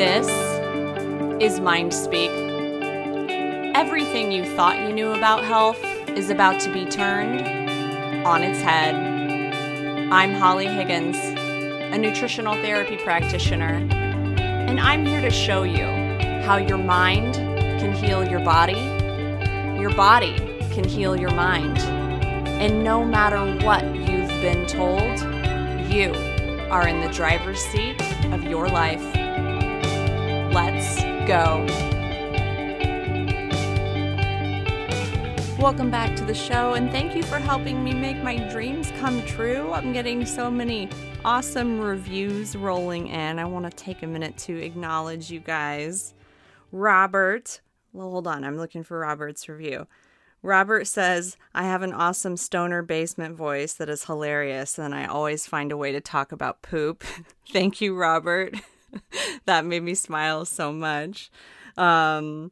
This is Mind Speak. Everything you thought you knew about health is about to be turned on its head. I'm Holly Higgins, a nutritional therapy practitioner, and I'm here to show you how your mind can heal your body, your body can heal your mind, and no matter what you've been told, you are in the driver's seat of your life. Let's go. Welcome back to the show, and thank you for helping me make my dreams come true. I'm getting so many awesome reviews rolling in. I want to take a minute to acknowledge you guys. Robert, well, hold on, I'm looking for Robert's review. Robert says, I have an awesome stoner basement voice that is hilarious, and I always find a way to talk about poop. Thank you, Robert. that made me smile so much. Um,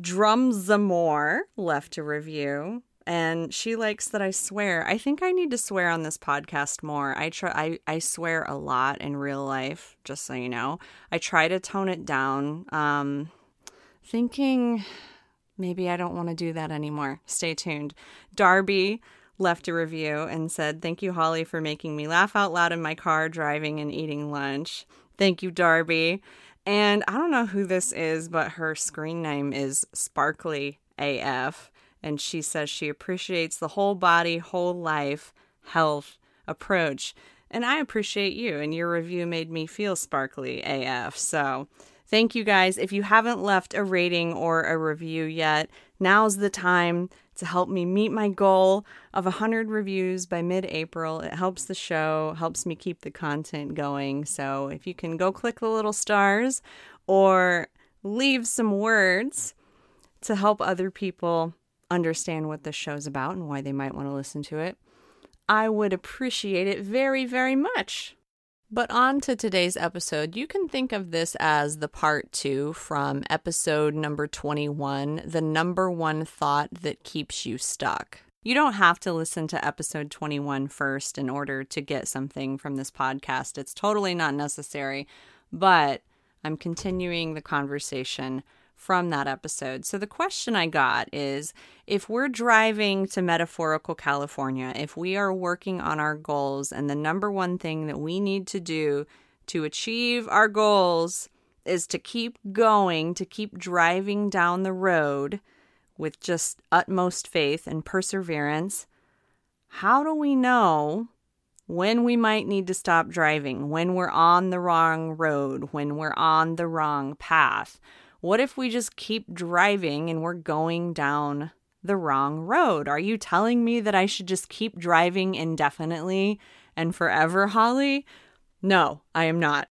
Drum Zamore left a review and she likes that I swear. I think I need to swear on this podcast more. I try I, I swear a lot in real life, just so you know. I try to tone it down. Um thinking maybe I don't want to do that anymore. Stay tuned. Darby left a review and said, Thank you, Holly, for making me laugh out loud in my car driving and eating lunch. Thank you, Darby. And I don't know who this is, but her screen name is Sparkly AF. And she says she appreciates the whole body, whole life, health approach. And I appreciate you, and your review made me feel sparkly AF. So thank you guys. If you haven't left a rating or a review yet, now's the time to help me meet my goal of 100 reviews by mid April. It helps the show, helps me keep the content going. So if you can go click the little stars or leave some words to help other people understand what the show's about and why they might want to listen to it, I would appreciate it very, very much. But on to today's episode. You can think of this as the part two from episode number 21 the number one thought that keeps you stuck. You don't have to listen to episode 21 first in order to get something from this podcast. It's totally not necessary, but I'm continuing the conversation from that episode. So the question I got is if we're driving to metaphorical California, if we are working on our goals, and the number one thing that we need to do to achieve our goals is to keep going, to keep driving down the road with just utmost faith and perseverance, how do we know when we might need to stop driving, when we're on the wrong road, when we're on the wrong path? What if we just keep driving and we're going down the wrong road? Are you telling me that I should just keep driving indefinitely and forever, Holly? No, I am not.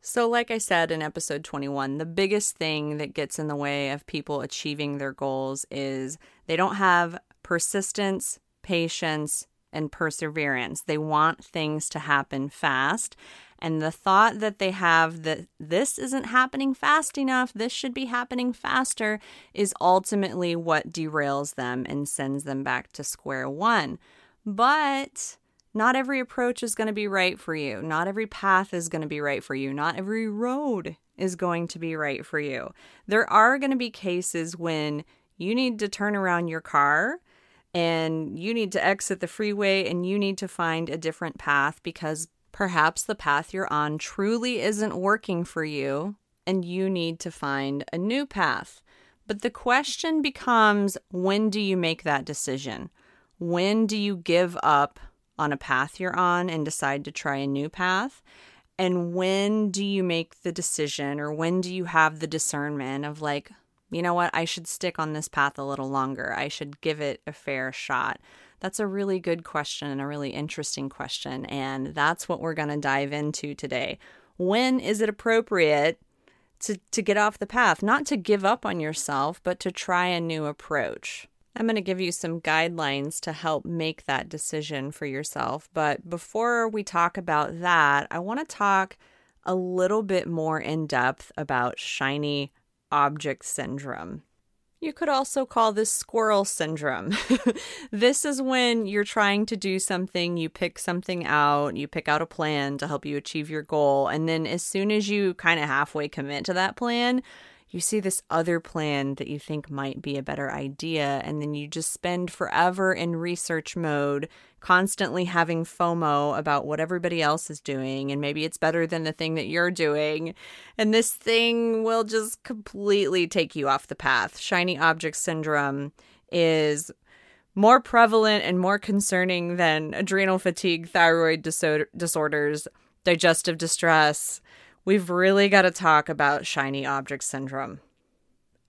So, like I said in episode 21, the biggest thing that gets in the way of people achieving their goals is they don't have persistence, patience, and perseverance. They want things to happen fast. And the thought that they have that this isn't happening fast enough, this should be happening faster, is ultimately what derails them and sends them back to square one. But not every approach is going to be right for you. Not every path is going to be right for you. Not every road is going to be right for you. There are going to be cases when you need to turn around your car and you need to exit the freeway and you need to find a different path because Perhaps the path you're on truly isn't working for you and you need to find a new path. But the question becomes when do you make that decision? When do you give up on a path you're on and decide to try a new path? And when do you make the decision or when do you have the discernment of like, you know what, I should stick on this path a little longer. I should give it a fair shot. That's a really good question and a really interesting question. And that's what we're going to dive into today. When is it appropriate to, to get off the path? Not to give up on yourself, but to try a new approach. I'm going to give you some guidelines to help make that decision for yourself. But before we talk about that, I want to talk a little bit more in depth about shiny object syndrome. You could also call this squirrel syndrome. this is when you're trying to do something, you pick something out, you pick out a plan to help you achieve your goal, and then as soon as you kind of halfway commit to that plan, you see this other plan that you think might be a better idea, and then you just spend forever in research mode, constantly having FOMO about what everybody else is doing, and maybe it's better than the thing that you're doing. And this thing will just completely take you off the path. Shiny object syndrome is more prevalent and more concerning than adrenal fatigue, thyroid disorders, digestive distress we've really got to talk about shiny object syndrome.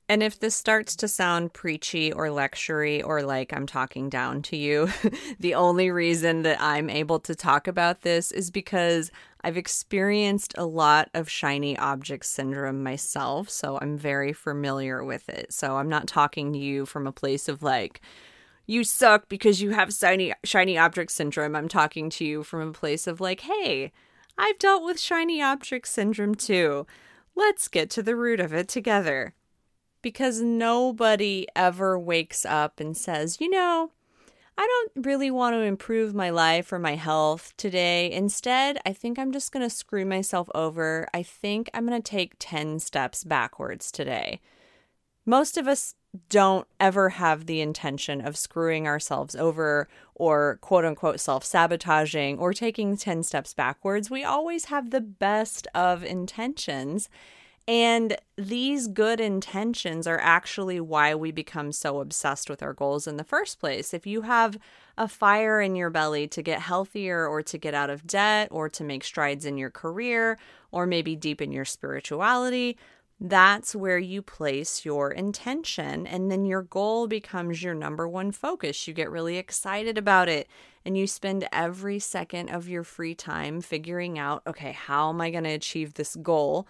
And if this starts to sound preachy or lectury or like I'm talking down to you, the only reason that I'm able to talk about this is because I've experienced a lot of shiny object syndrome myself, so I'm very familiar with it. So I'm not talking to you from a place of like, you suck because you have shiny shiny object syndrome. I'm talking to you from a place of like, hey, I've dealt with shiny object syndrome too. Let's get to the root of it together. Because nobody ever wakes up and says, you know, I don't really want to improve my life or my health today. Instead, I think I'm just going to screw myself over. I think I'm going to take 10 steps backwards today. Most of us don't ever have the intention of screwing ourselves over or quote unquote self sabotaging or taking 10 steps backwards. We always have the best of intentions. And these good intentions are actually why we become so obsessed with our goals in the first place. If you have a fire in your belly to get healthier or to get out of debt or to make strides in your career or maybe deepen your spirituality, that's where you place your intention. And then your goal becomes your number one focus. You get really excited about it and you spend every second of your free time figuring out okay, how am I going to achieve this goal?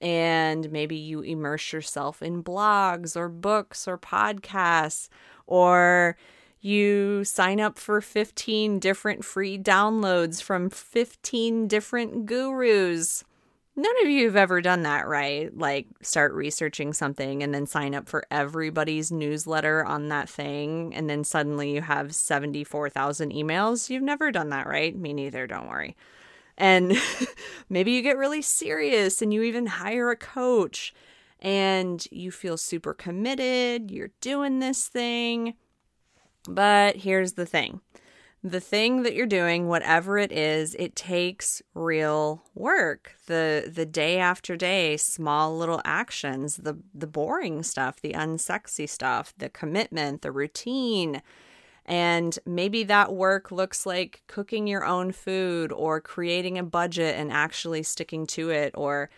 And maybe you immerse yourself in blogs or books or podcasts or you sign up for 15 different free downloads from 15 different gurus None of you have ever done that, right? Like start researching something and then sign up for everybody's newsletter on that thing, and then suddenly you have 74,000 emails. You've never done that, right? Me neither, don't worry. And maybe you get really serious and you even hire a coach and you feel super committed. You're doing this thing. But here's the thing the thing that you're doing whatever it is it takes real work. The the day after day small little actions the the boring stuff the unsexy stuff the commitment the routine. And maybe that work looks like cooking your own food or creating a budget and actually sticking to it or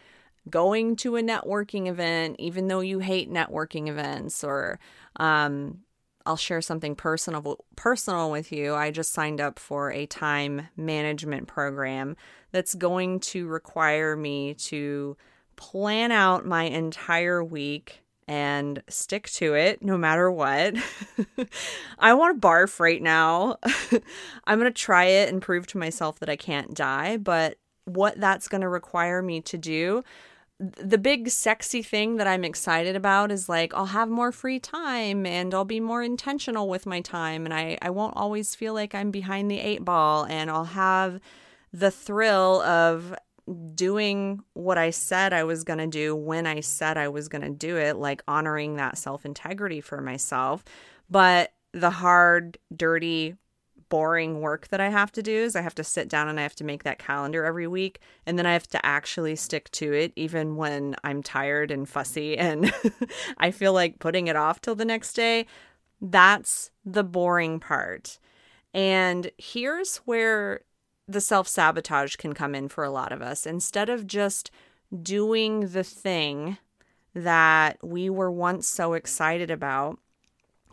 going to a networking event even though you hate networking events or um, I'll share something personal personal with you. I just signed up for a time management program that's going to require me to plan out my entire week and stick to it no matter what. I want to barf right now. I'm going to try it and prove to myself that I can't die, but what that's going to require me to do the big sexy thing that I'm excited about is like I'll have more free time and I'll be more intentional with my time and I, I won't always feel like I'm behind the eight ball and I'll have the thrill of doing what I said I was going to do when I said I was going to do it, like honoring that self integrity for myself. But the hard, dirty boring work that I have to do is I have to sit down and I have to make that calendar every week and then I have to actually stick to it even when I'm tired and fussy and I feel like putting it off till the next day. That's the boring part. And here's where the self sabotage can come in for a lot of us. Instead of just doing the thing that we were once so excited about,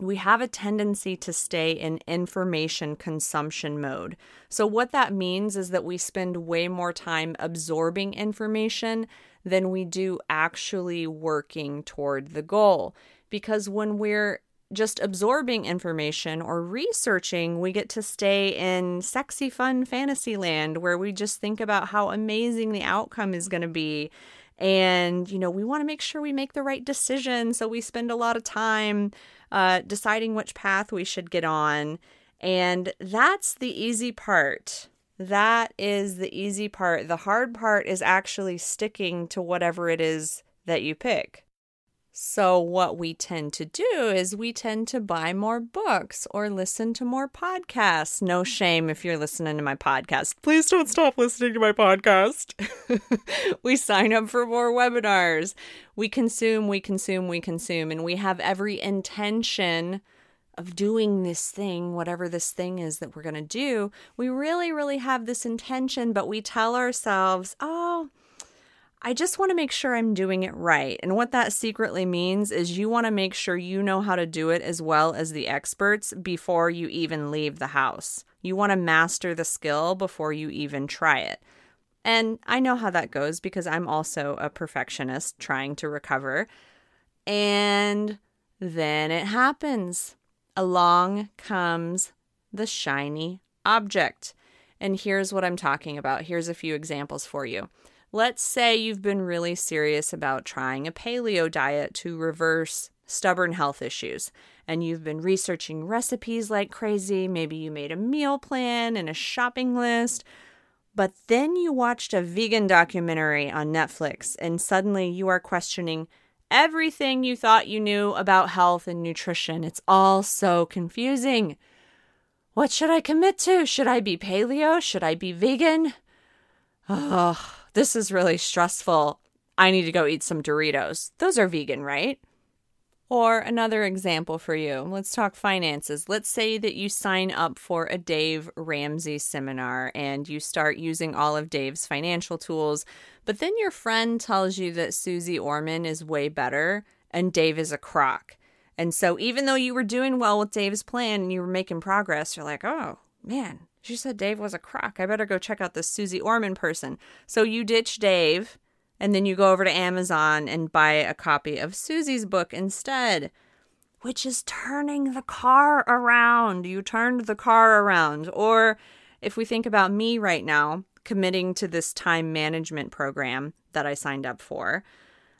we have a tendency to stay in information consumption mode. So, what that means is that we spend way more time absorbing information than we do actually working toward the goal. Because when we're just absorbing information or researching, we get to stay in sexy, fun fantasy land where we just think about how amazing the outcome is going to be And, you know, we want to make sure we make the right decision. So we spend a lot of time uh, deciding which path we should get on. And that's the easy part. That is the easy part. The hard part is actually sticking to whatever it is that you pick. So, what we tend to do is we tend to buy more books or listen to more podcasts. No shame if you're listening to my podcast. Please don't stop listening to my podcast. we sign up for more webinars. We consume, we consume, we consume, and we have every intention of doing this thing, whatever this thing is that we're going to do. We really, really have this intention, but we tell ourselves, oh, I just want to make sure I'm doing it right. And what that secretly means is you want to make sure you know how to do it as well as the experts before you even leave the house. You want to master the skill before you even try it. And I know how that goes because I'm also a perfectionist trying to recover. And then it happens. Along comes the shiny object. And here's what I'm talking about. Here's a few examples for you. Let's say you've been really serious about trying a paleo diet to reverse stubborn health issues, and you've been researching recipes like crazy. Maybe you made a meal plan and a shopping list, but then you watched a vegan documentary on Netflix, and suddenly you are questioning everything you thought you knew about health and nutrition. It's all so confusing. What should I commit to? Should I be paleo? Should I be vegan? Ugh this is really stressful. I need to go eat some Doritos. Those are vegan, right? Or another example for you. Let's talk finances. Let's say that you sign up for a Dave Ramsey seminar and you start using all of Dave's financial tools, but then your friend tells you that Susie Orman is way better and Dave is a crock. And so even though you were doing well with Dave's plan and you were making progress, you're like, "Oh, man, she said Dave was a crock. I better go check out this Susie Orman person. So you ditch Dave and then you go over to Amazon and buy a copy of Susie's book instead, which is turning the car around. You turned the car around. Or if we think about me right now, committing to this time management program that I signed up for,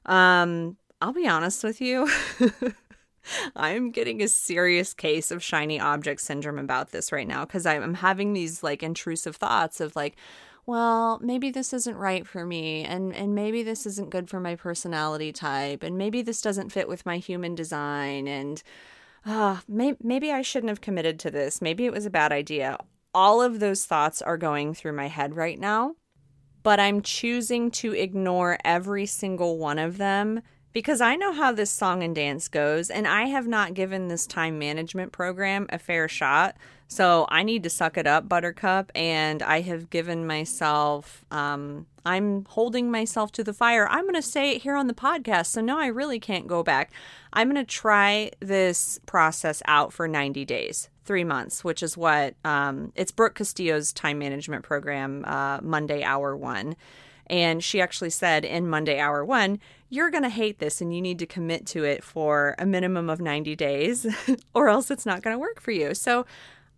um, I'll be honest with you. I'm getting a serious case of shiny object syndrome about this right now because I'm having these like intrusive thoughts of like, well, maybe this isn't right for me and and maybe this isn't good for my personality type and maybe this doesn't fit with my human design and uh, may- maybe I shouldn't have committed to this. Maybe it was a bad idea. All of those thoughts are going through my head right now, but I'm choosing to ignore every single one of them because I know how this song and dance goes, and I have not given this time management program a fair shot. So I need to suck it up, Buttercup. And I have given myself, um, I'm holding myself to the fire. I'm going to say it here on the podcast. So no, I really can't go back. I'm going to try this process out for 90 days, three months, which is what um, it's Brooke Castillo's time management program, uh, Monday Hour One. And she actually said in Monday Hour One, you're going to hate this and you need to commit to it for a minimum of 90 days, or else it's not going to work for you. So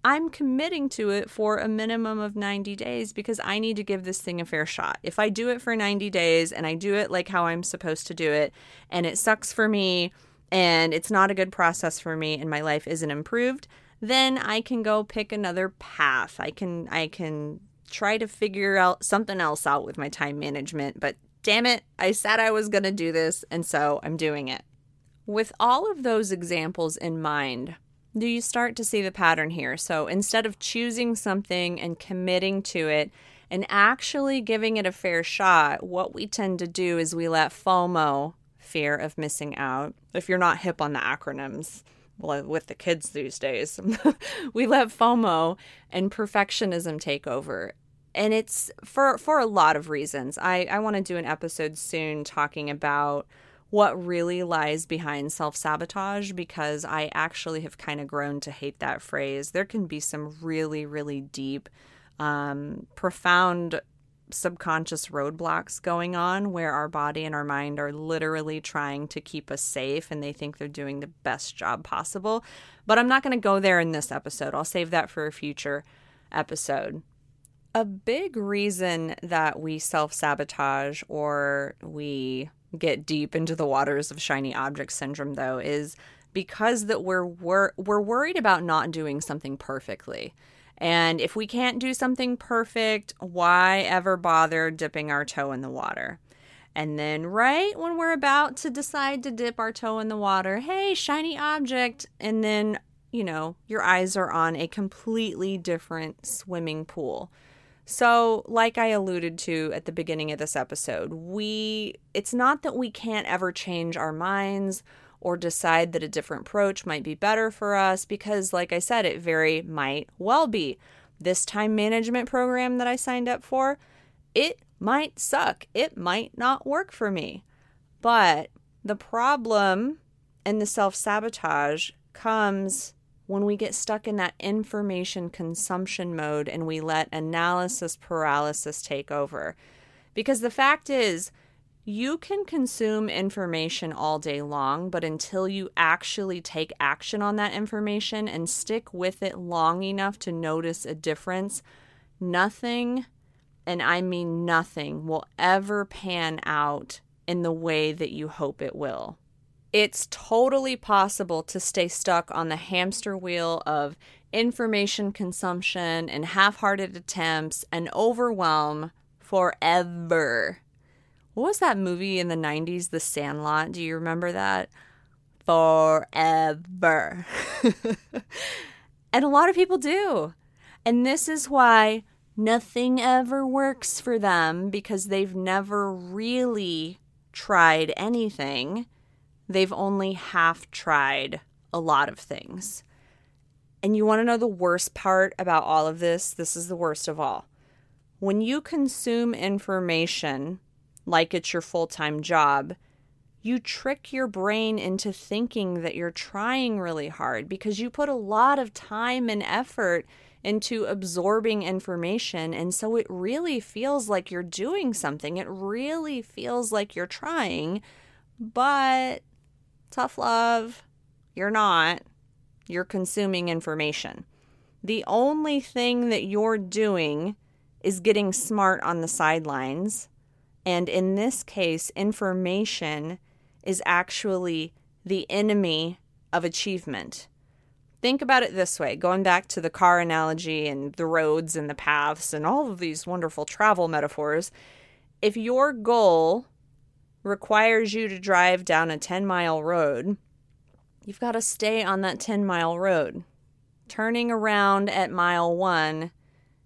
I'm committing to it for a minimum of 90 days because I need to give this thing a fair shot. If I do it for 90 days and I do it like how I'm supposed to do it, and it sucks for me, and it's not a good process for me, and my life isn't improved, then I can go pick another path. I can I can try to figure out something else out with my time management, but damn it, I said I was going to do this, and so I'm doing it. With all of those examples in mind, do you start to see the pattern here? So instead of choosing something and committing to it and actually giving it a fair shot, what we tend to do is we let FOMO, fear of missing out, if you're not hip on the acronyms, well, with the kids these days, we let FOMO and perfectionism take over and it's for for a lot of reasons. I I want to do an episode soon talking about what really lies behind self sabotage because I actually have kind of grown to hate that phrase. There can be some really really deep, um, profound subconscious roadblocks going on where our body and our mind are literally trying to keep us safe and they think they're doing the best job possible. But I'm not going to go there in this episode. I'll save that for a future episode. A big reason that we self sabotage or we get deep into the waters of shiny object syndrome, though, is because that we're, we're we're worried about not doing something perfectly. And if we can't do something perfect, why ever bother dipping our toe in the water? And then, right when we're about to decide to dip our toe in the water, hey, shiny object. And then, you know, your eyes are on a completely different swimming pool. So, like I alluded to at the beginning of this episode, we it's not that we can't ever change our minds or decide that a different approach might be better for us because like I said, it very might well be. This time management program that I signed up for, it might suck. It might not work for me. But the problem and the self sabotage comes when we get stuck in that information consumption mode and we let analysis paralysis take over. Because the fact is, you can consume information all day long, but until you actually take action on that information and stick with it long enough to notice a difference, nothing and I mean nothing, will ever pan out in the way that you hope it will. It's totally possible to stay stuck on the hamster wheel of information consumption and half hearted attempts and overwhelm forever. What was that movie in the 90s, The Sandlot? Do you remember that? Forever. and a lot of people do. And this is why nothing ever works for them because they've never really tried anything. They've only half tried a lot of things. And you want to know the worst part about all of this? This is the worst of all. When you consume information like it's your full time job, you trick your brain into thinking that you're trying really hard because you put a lot of time and effort into absorbing information. And so it really feels like you're doing something. It really feels like you're trying, but tough love, you're not. You're consuming information. The only thing that you're doing is getting smart on the sidelines. And in this case, information is actually the enemy of achievement. Think about it this way going back to the car analogy and the roads and the paths and all of these wonderful travel metaphors. If your goal requires you to drive down a 10 mile road, you've got to stay on that 10 mile road. Turning around at mile one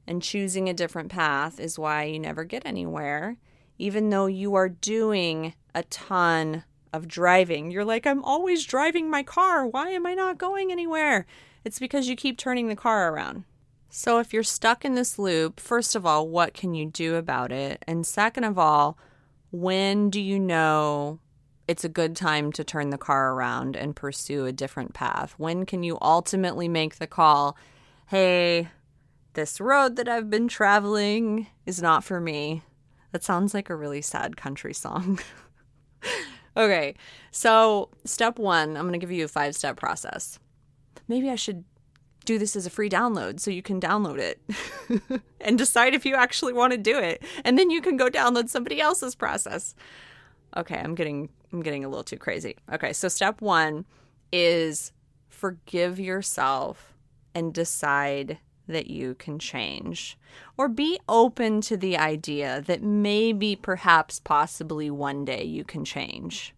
and choosing a different path is why you never get anywhere, even though you are doing a ton of driving. You're like, I'm always driving my car. Why am I not going anywhere? It's because you keep turning the car around. So, if you're stuck in this loop, first of all, what can you do about it? And second of all, when do you know it's a good time to turn the car around and pursue a different path? When can you ultimately make the call, hey, this road that I've been traveling is not for me? That sounds like a really sad country song. Okay, so step one, I'm going to give you a five step process. Maybe I should do this as a free download so you can download it and decide if you actually want to do it. And then you can go download somebody else's process. Okay, I'm getting I'm getting a little too crazy. Okay, so step 1 is forgive yourself and decide that you can change. Or be open to the idea that maybe, perhaps, possibly one day you can change.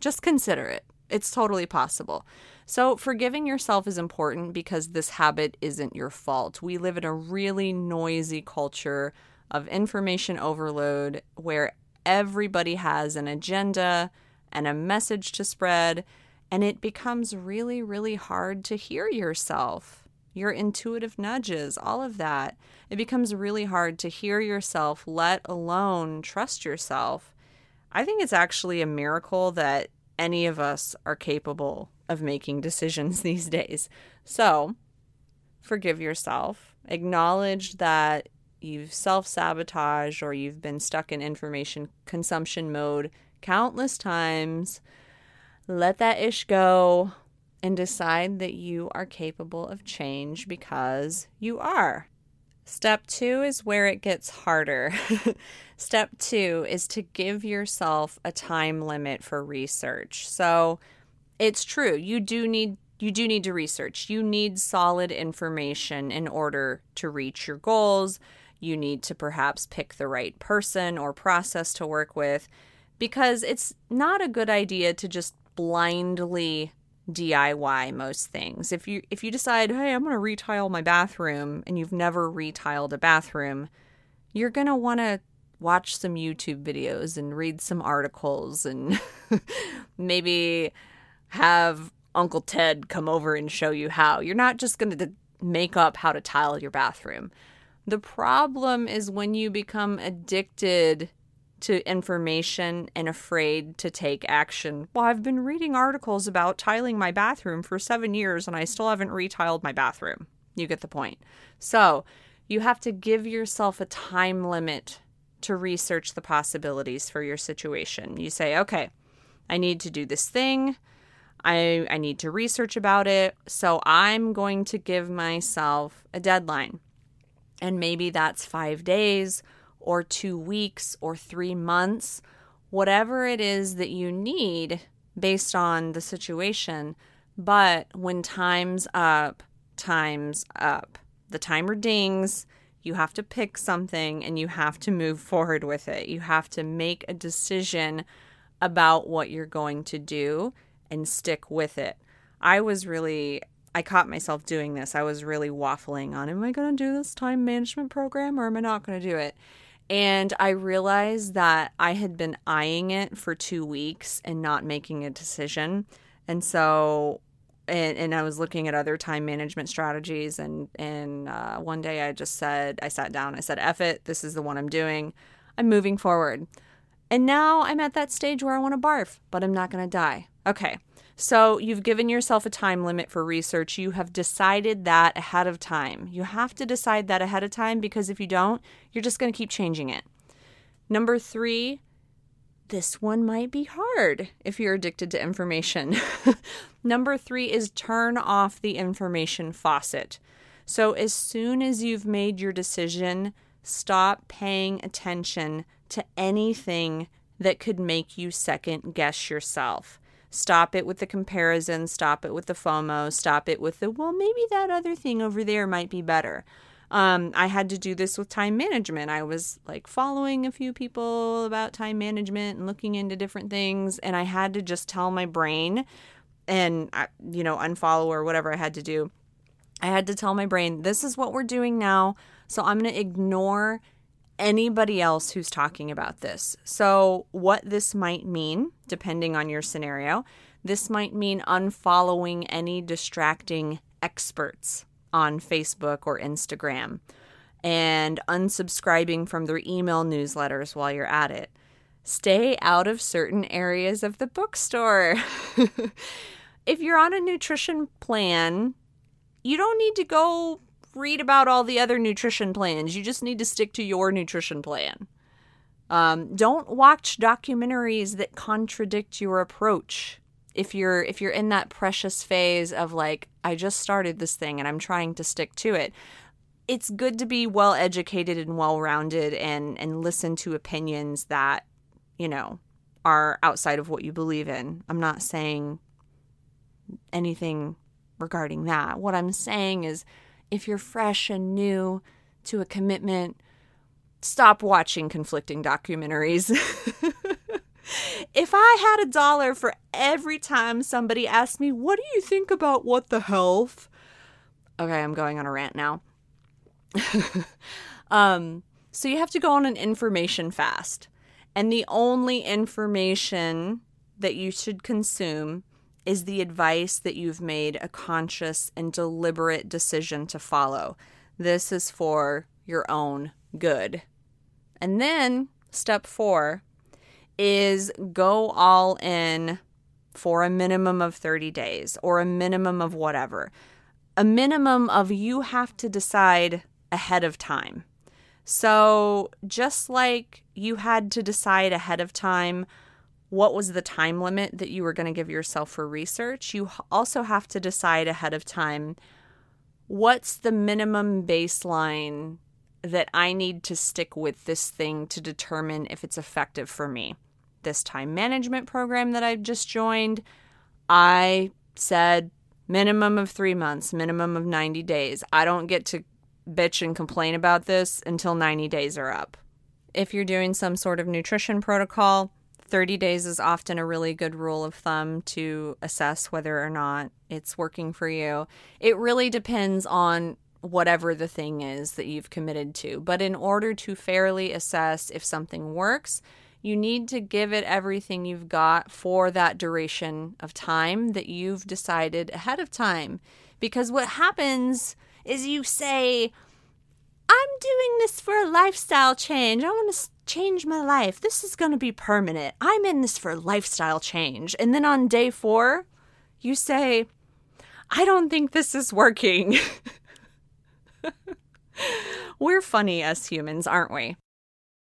Just consider it. It's totally possible. So, forgiving yourself is important because this habit isn't your fault. We live in a really noisy culture of information overload where everybody has an agenda and a message to spread, and it becomes really, really hard to hear yourself your intuitive nudges, all of that. It becomes really hard to hear yourself, let alone trust yourself. I think it's actually a miracle that any of us are capable of making decisions these days. So, forgive yourself. Acknowledge that you've self sabotaged or you've been stuck in information consumption mode countless times. Let that ish go and decide that you are capable of change because you are. Step two is where it gets harder. Step two is to give yourself a time limit for research. So it's true, you do need you do need to research. You need solid information in order to reach your goals. You need to perhaps pick the right person or process to work with because it's not a good idea to just blindly DIY most things. If you if you decide, "Hey, I'm going to retile my bathroom," and you've never retiled a bathroom, you're going to want to watch some YouTube videos and read some articles and maybe have Uncle Ted come over and show you how. You're not just going to make up how to tile your bathroom. The problem is when you become addicted to information and afraid to take action. Well, I've been reading articles about tiling my bathroom for seven years and I still haven't retiled my bathroom. You get the point. So, you have to give yourself a time limit to research the possibilities for your situation. You say, okay, I need to do this thing. I, I need to research about it. So I'm going to give myself a deadline. And maybe that's five days or two weeks or three months, whatever it is that you need based on the situation. But when time's up, time's up. The timer dings. You have to pick something and you have to move forward with it. You have to make a decision about what you're going to do and stick with it. I was really I caught myself doing this. I was really waffling on am I going to do this time management program or am I not going to do it? And I realized that I had been eyeing it for two weeks and not making a decision. And so, and, and I was looking at other time management strategies. And, and uh, one day I just said, I sat down, I said, F it, this is the one I'm doing. I'm moving forward. And now I'm at that stage where I want to barf, but I'm not going to die. Okay. So you've given yourself a time limit for research. You have decided that ahead of time. You have to decide that ahead of time because if you don't, you're just going to keep changing it. Number three, this one might be hard if you're addicted to information. Number three is turn off the information faucet. So as soon as you've made your decision, stop paying attention to anything that could make you second guess yourself. Stop it with the comparison, stop it with the FOMO, stop it with the, well, maybe that other thing over there might be better. Um, I had to do this with time management. I was like following a few people about time management and looking into different things, and I had to just tell my brain and, uh, you know, unfollow or whatever I had to do. I had to tell my brain, this is what we're doing now. So I'm going to ignore anybody else who's talking about this. So, what this might mean, depending on your scenario, this might mean unfollowing any distracting experts on Facebook or Instagram and unsubscribing from their email newsletters while you're at it. Stay out of certain areas of the bookstore. if you're on a nutrition plan, you don't need to go read about all the other nutrition plans. You just need to stick to your nutrition plan. Um, don't watch documentaries that contradict your approach. If you're if you're in that precious phase of like I just started this thing and I'm trying to stick to it, it's good to be well educated and well rounded and and listen to opinions that you know are outside of what you believe in. I'm not saying anything regarding that. What I'm saying is if you're fresh and new to a commitment, stop watching conflicting documentaries. if I had a dollar for every time somebody asked me, What do you think about what the health? Okay, I'm going on a rant now. um, so you have to go on an information fast. And the only information that you should consume is the advice that you've made a conscious and deliberate decision to follow. This is for your own good. And then step four is go all in for a minimum of 30 days or a minimum of whatever. A minimum of you have to decide ahead of time. So, just like you had to decide ahead of time what was the time limit that you were going to give yourself for research. You also have to decide ahead of time what's the minimum baseline that I need to stick with this thing to determine if it's effective for me. This time management program that I've just joined, I said minimum of three months, minimum of 90 days. I don't get to bitch and complain about this until 90 days are up. If you're doing some sort of nutrition protocol, 30 days is often a really good rule of thumb to assess whether or not it's working for you. It really depends on whatever the thing is that you've committed to. But in order to fairly assess if something works, you need to give it everything you've got for that duration of time that you've decided ahead of time. Because what happens is you say, I'm doing this for a lifestyle change. I want to change my life. This is going to be permanent. I'm in this for a lifestyle change. And then on day four, you say, I don't think this is working. We're funny, us humans, aren't we?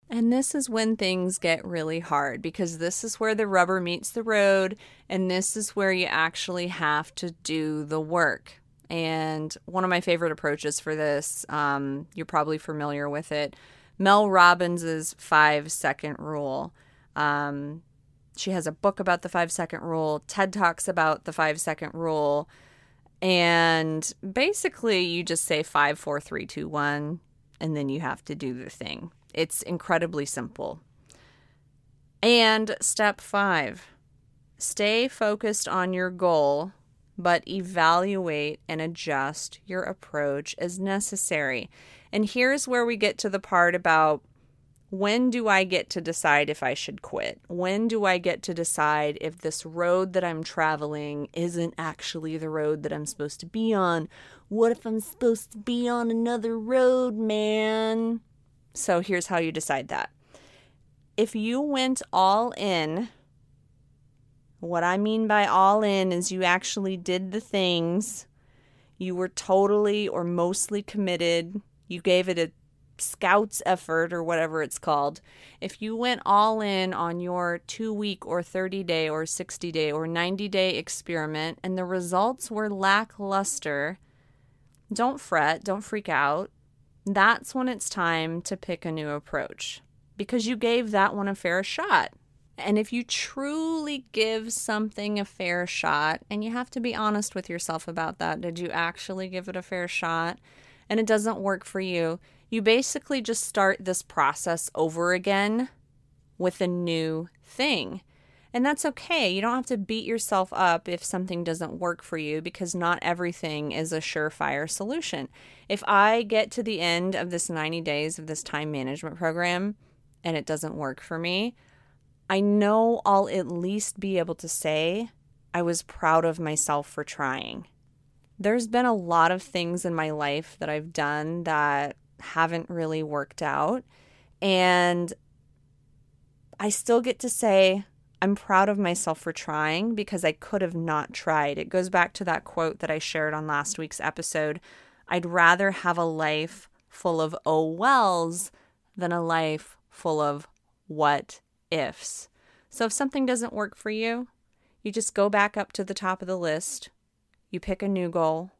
And this is when things get really hard because this is where the rubber meets the road, and this is where you actually have to do the work. And one of my favorite approaches for this, um, you're probably familiar with it, Mel Robbins's five second rule. Um, she has a book about the five second rule. TED talks about the five second rule. And basically, you just say five, four, three, two, one, and then you have to do the thing. It's incredibly simple. And step five stay focused on your goal, but evaluate and adjust your approach as necessary. And here's where we get to the part about when do I get to decide if I should quit? When do I get to decide if this road that I'm traveling isn't actually the road that I'm supposed to be on? What if I'm supposed to be on another road, man? So here's how you decide that. If you went all in, what I mean by all in is you actually did the things, you were totally or mostly committed, you gave it a scout's effort or whatever it's called. If you went all in on your two week or 30 day or 60 day or 90 day experiment and the results were lackluster, don't fret, don't freak out that's when it's time to pick a new approach because you gave that one a fair shot. And if you truly give something a fair shot, and you have to be honest with yourself about that, did you actually give it a fair shot? And it doesn't work for you, you basically just start this process over again with a new thing. And that's okay. You don't have to beat yourself up if something doesn't work for you because not everything is a surefire solution. If I get to the end of this 90 days of this time management program and it doesn't work for me, I know I'll at least be able to say I was proud of myself for trying. There's been a lot of things in my life that I've done that haven't really worked out. And I still get to say, I'm proud of myself for trying because I could have not tried. It goes back to that quote that I shared on last week's episode. I'd rather have a life full of oh wells than a life full of what ifs. So if something doesn't work for you, you just go back up to the top of the list. You pick a new goal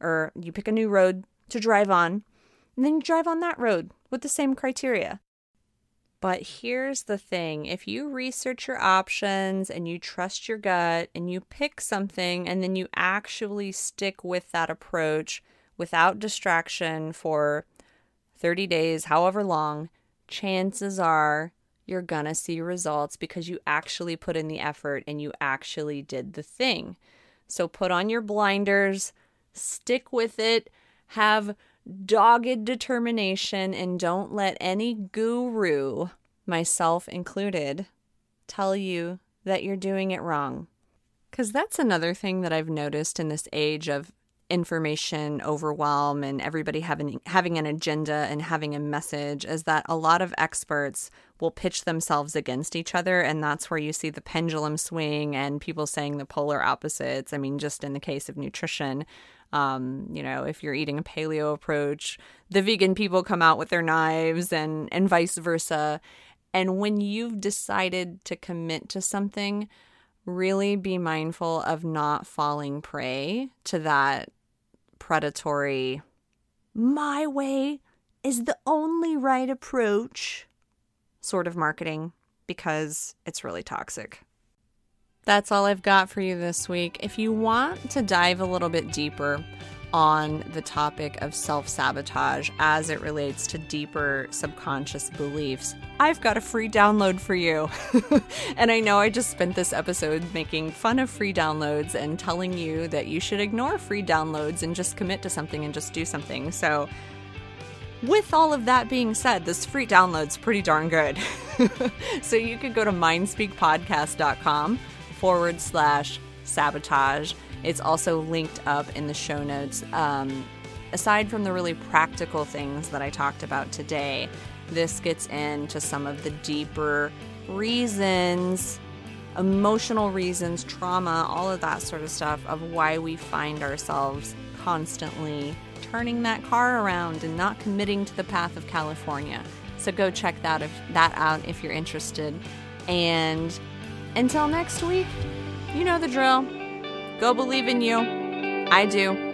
or you pick a new road to drive on, and then you drive on that road with the same criteria. But here's the thing if you research your options and you trust your gut and you pick something and then you actually stick with that approach without distraction for 30 days, however long, chances are you're gonna see results because you actually put in the effort and you actually did the thing. So put on your blinders, stick with it, have dogged determination and don't let any guru, myself included, tell you that you're doing it wrong. Because that's another thing that I've noticed in this age of information overwhelm and everybody having having an agenda and having a message is that a lot of experts will pitch themselves against each other and that's where you see the pendulum swing and people saying the polar opposites i mean just in the case of nutrition um, you know, if you're eating a paleo approach, the vegan people come out with their knives and and vice versa. And when you've decided to commit to something, really be mindful of not falling prey to that predatory my way is the only right approach sort of marketing because it's really toxic. That's all I've got for you this week. If you want to dive a little bit deeper on the topic of self sabotage as it relates to deeper subconscious beliefs, I've got a free download for you. and I know I just spent this episode making fun of free downloads and telling you that you should ignore free downloads and just commit to something and just do something. So, with all of that being said, this free download's pretty darn good. so you could go to mindspeakpodcast.com forward slash sabotage. It's also linked up in the show notes. Um, aside from the really practical things that I talked about today, this gets into some of the deeper reasons, emotional reasons, trauma, all of that sort of stuff of why we find ourselves constantly turning that car around and not committing to the path of California. So go check that if that out if you're interested. And until next week, you know the drill. Go believe in you. I do.